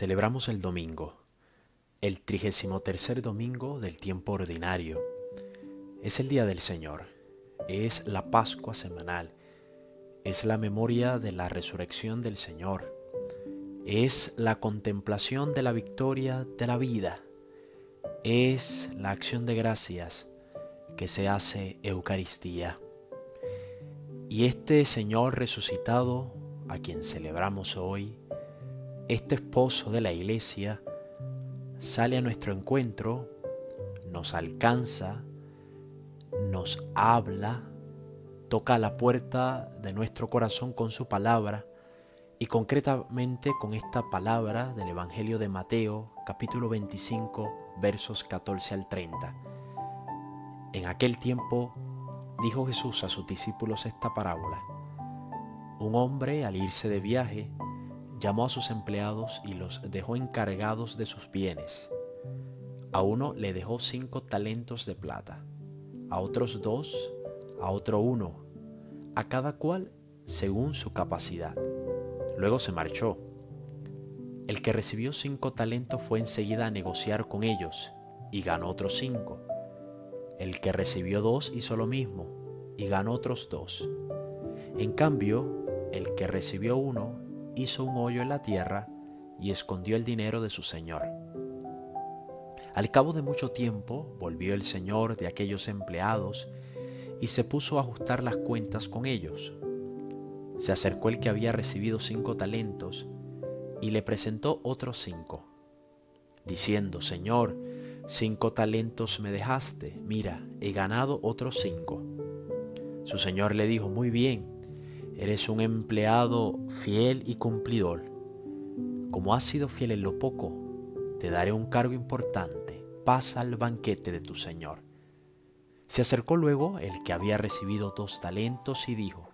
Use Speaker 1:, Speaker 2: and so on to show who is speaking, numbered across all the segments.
Speaker 1: Celebramos el domingo, el trigésimo tercer domingo del tiempo ordinario. Es el día del Señor, es la Pascua semanal, es la memoria de la resurrección del Señor, es la contemplación de la victoria de la vida, es la acción de gracias que se hace Eucaristía. Y este Señor resucitado, a quien celebramos hoy, este esposo de la iglesia sale a nuestro encuentro, nos alcanza, nos habla, toca la puerta de nuestro corazón con su palabra y concretamente con esta palabra del Evangelio de Mateo capítulo 25 versos 14 al 30. En aquel tiempo dijo Jesús a sus discípulos esta parábola. Un hombre al irse de viaje llamó a sus empleados y los dejó encargados de sus bienes. A uno le dejó cinco talentos de plata, a otros dos, a otro uno, a cada cual según su capacidad. Luego se marchó. El que recibió cinco talentos fue enseguida a negociar con ellos y ganó otros cinco. El que recibió dos hizo lo mismo y ganó otros dos. En cambio, el que recibió uno hizo un hoyo en la tierra y escondió el dinero de su señor. Al cabo de mucho tiempo volvió el señor de aquellos empleados y se puso a ajustar las cuentas con ellos. Se acercó el que había recibido cinco talentos y le presentó otros cinco, diciendo, Señor, cinco talentos me dejaste, mira, he ganado otros cinco. Su señor le dijo, muy bien, Eres un empleado fiel y cumplidor. Como has sido fiel en lo poco, te daré un cargo importante. Pasa al banquete de tu Señor. Se acercó luego el que había recibido dos talentos y dijo,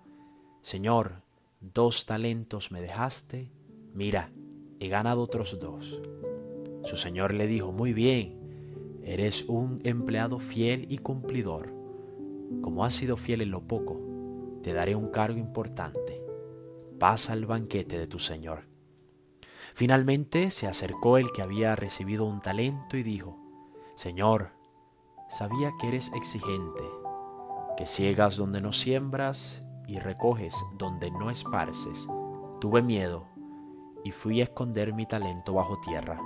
Speaker 1: Señor, dos talentos me dejaste, mira, he ganado otros dos. Su Señor le dijo, muy bien, eres un empleado fiel y cumplidor. Como has sido fiel en lo poco, te daré un cargo importante. Pasa al banquete de tu Señor. Finalmente se acercó el que había recibido un talento y dijo, Señor, sabía que eres exigente, que ciegas donde no siembras y recoges donde no esparces. Tuve miedo y fui a esconder mi talento bajo tierra.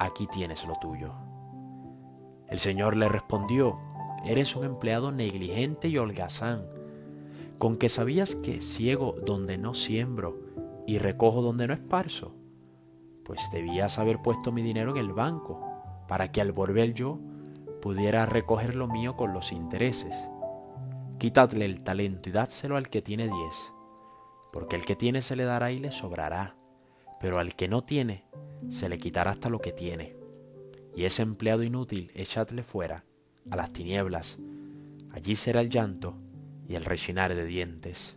Speaker 1: Aquí tienes lo tuyo. El Señor le respondió, Eres un empleado negligente y holgazán con que sabías que ciego donde no siembro y recojo donde no esparzo, pues debías haber puesto mi dinero en el banco, para que al volver yo pudiera recoger lo mío con los intereses. Quitadle el talento y dádselo al que tiene diez, porque el que tiene se le dará y le sobrará, pero al que no tiene se le quitará hasta lo que tiene. Y ese empleado inútil echadle fuera, a las tinieblas, allí será el llanto y el rechinar de dientes.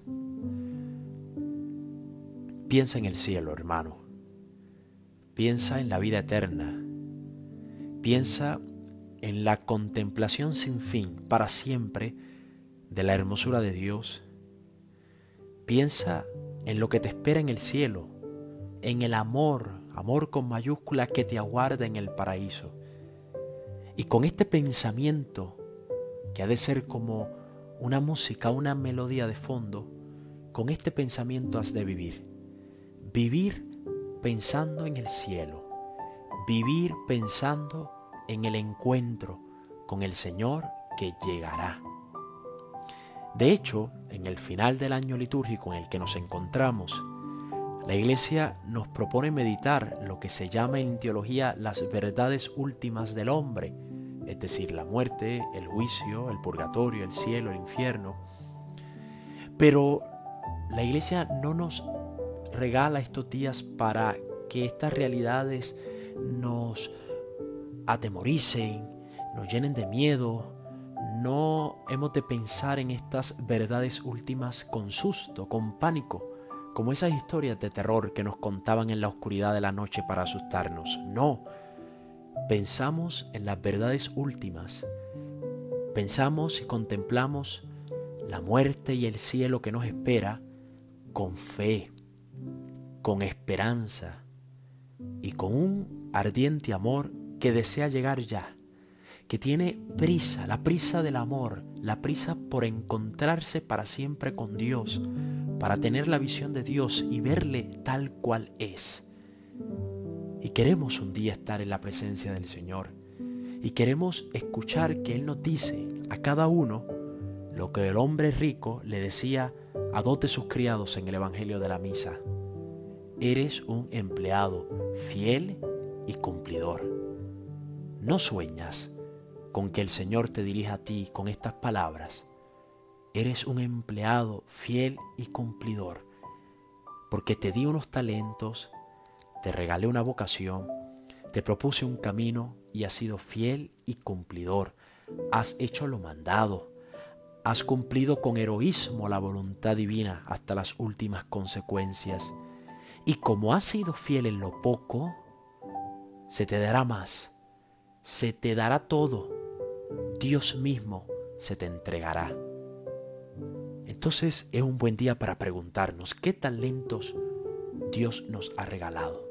Speaker 1: Piensa en el cielo, hermano. Piensa en la vida eterna. Piensa en la contemplación sin fin, para siempre, de la hermosura de Dios. Piensa en lo que te espera en el cielo, en el amor, amor con mayúscula que te aguarda en el paraíso. Y con este pensamiento, que ha de ser como una música, una melodía de fondo, con este pensamiento has de vivir. Vivir pensando en el cielo. Vivir pensando en el encuentro con el Señor que llegará. De hecho, en el final del año litúrgico en el que nos encontramos, la Iglesia nos propone meditar lo que se llama en teología las verdades últimas del hombre, es decir, la muerte, el juicio, el purgatorio, el cielo, el infierno. Pero la iglesia no nos regala estos días para que estas realidades nos atemoricen, nos llenen de miedo. No hemos de pensar en estas verdades últimas con susto, con pánico, como esas historias de terror que nos contaban en la oscuridad de la noche para asustarnos. No, pensamos en las verdades últimas. Pensamos y contemplamos la muerte y el cielo que nos espera con fe, con esperanza y con un ardiente amor que desea llegar ya, que tiene prisa, la prisa del amor, la prisa por encontrarse para siempre con Dios, para tener la visión de Dios y verle tal cual es. Y queremos un día estar en la presencia del Señor. Y queremos escuchar que Él nos dice a cada uno lo que el hombre rico le decía a dos de sus criados en el Evangelio de la Misa. Eres un empleado fiel y cumplidor. No sueñas con que el Señor te dirija a ti con estas palabras. Eres un empleado fiel y cumplidor, porque te di unos talentos, te regalé una vocación, te propuse un camino y has sido fiel y cumplidor. Has hecho lo mandado, has cumplido con heroísmo la voluntad divina hasta las últimas consecuencias. Y como has sido fiel en lo poco, se te dará más, se te dará todo. Dios mismo se te entregará. Entonces es un buen día para preguntarnos qué talentos Dios nos ha regalado.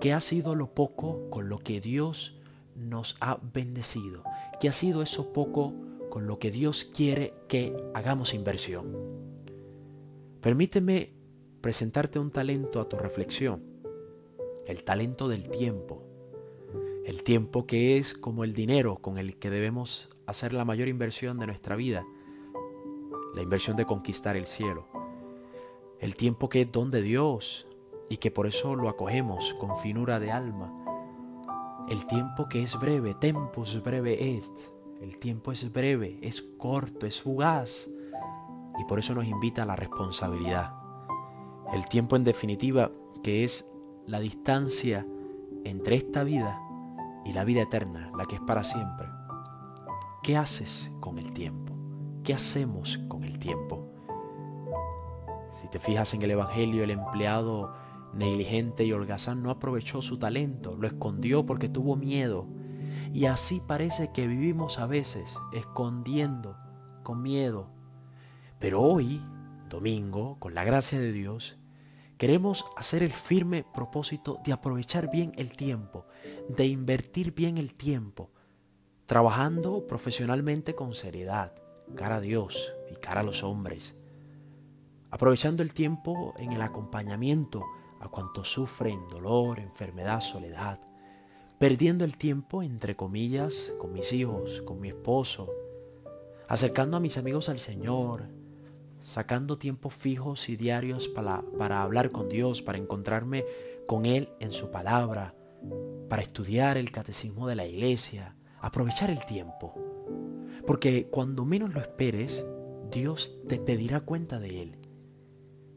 Speaker 1: ¿Qué ha sido lo poco con lo que Dios nos ha bendecido? ¿Qué ha sido eso poco con lo que Dios quiere que hagamos inversión? Permíteme presentarte un talento a tu reflexión, el talento del tiempo. El tiempo que es como el dinero con el que debemos hacer la mayor inversión de nuestra vida, la inversión de conquistar el cielo. El tiempo que es don de Dios y que por eso lo acogemos con finura de alma. El tiempo que es breve, tempus breve est. El tiempo es breve, es corto, es fugaz y por eso nos invita a la responsabilidad. El tiempo en definitiva que es la distancia entre esta vida y la vida eterna, la que es para siempre. ¿Qué haces con el tiempo? ¿Qué hacemos con el tiempo? Si te fijas en el Evangelio, el empleado negligente y holgazán no aprovechó su talento, lo escondió porque tuvo miedo. Y así parece que vivimos a veces, escondiendo, con miedo. Pero hoy, domingo, con la gracia de Dios, Queremos hacer el firme propósito de aprovechar bien el tiempo, de invertir bien el tiempo, trabajando profesionalmente con seriedad, cara a Dios y cara a los hombres, aprovechando el tiempo en el acompañamiento a cuantos sufren dolor, enfermedad, soledad, perdiendo el tiempo, entre comillas, con mis hijos, con mi esposo, acercando a mis amigos al Señor, sacando tiempos fijos y diarios para, para hablar con Dios, para encontrarme con Él en su palabra, para estudiar el catecismo de la iglesia, aprovechar el tiempo. Porque cuando menos lo esperes, Dios te pedirá cuenta de Él.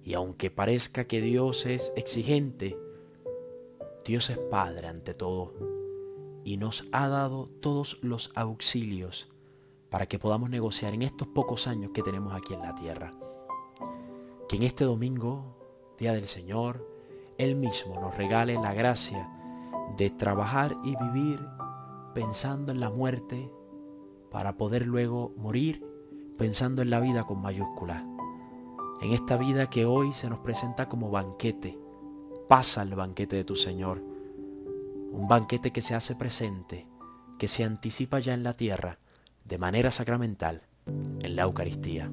Speaker 1: Y aunque parezca que Dios es exigente, Dios es Padre ante todo y nos ha dado todos los auxilios para que podamos negociar en estos pocos años que tenemos aquí en la tierra. Que en este domingo, Día del Señor, Él mismo nos regale la gracia de trabajar y vivir pensando en la muerte para poder luego morir pensando en la vida con mayúsculas. En esta vida que hoy se nos presenta como banquete, pasa el banquete de tu Señor. Un banquete que se hace presente, que se anticipa ya en la tierra de manera sacramental en la Eucaristía.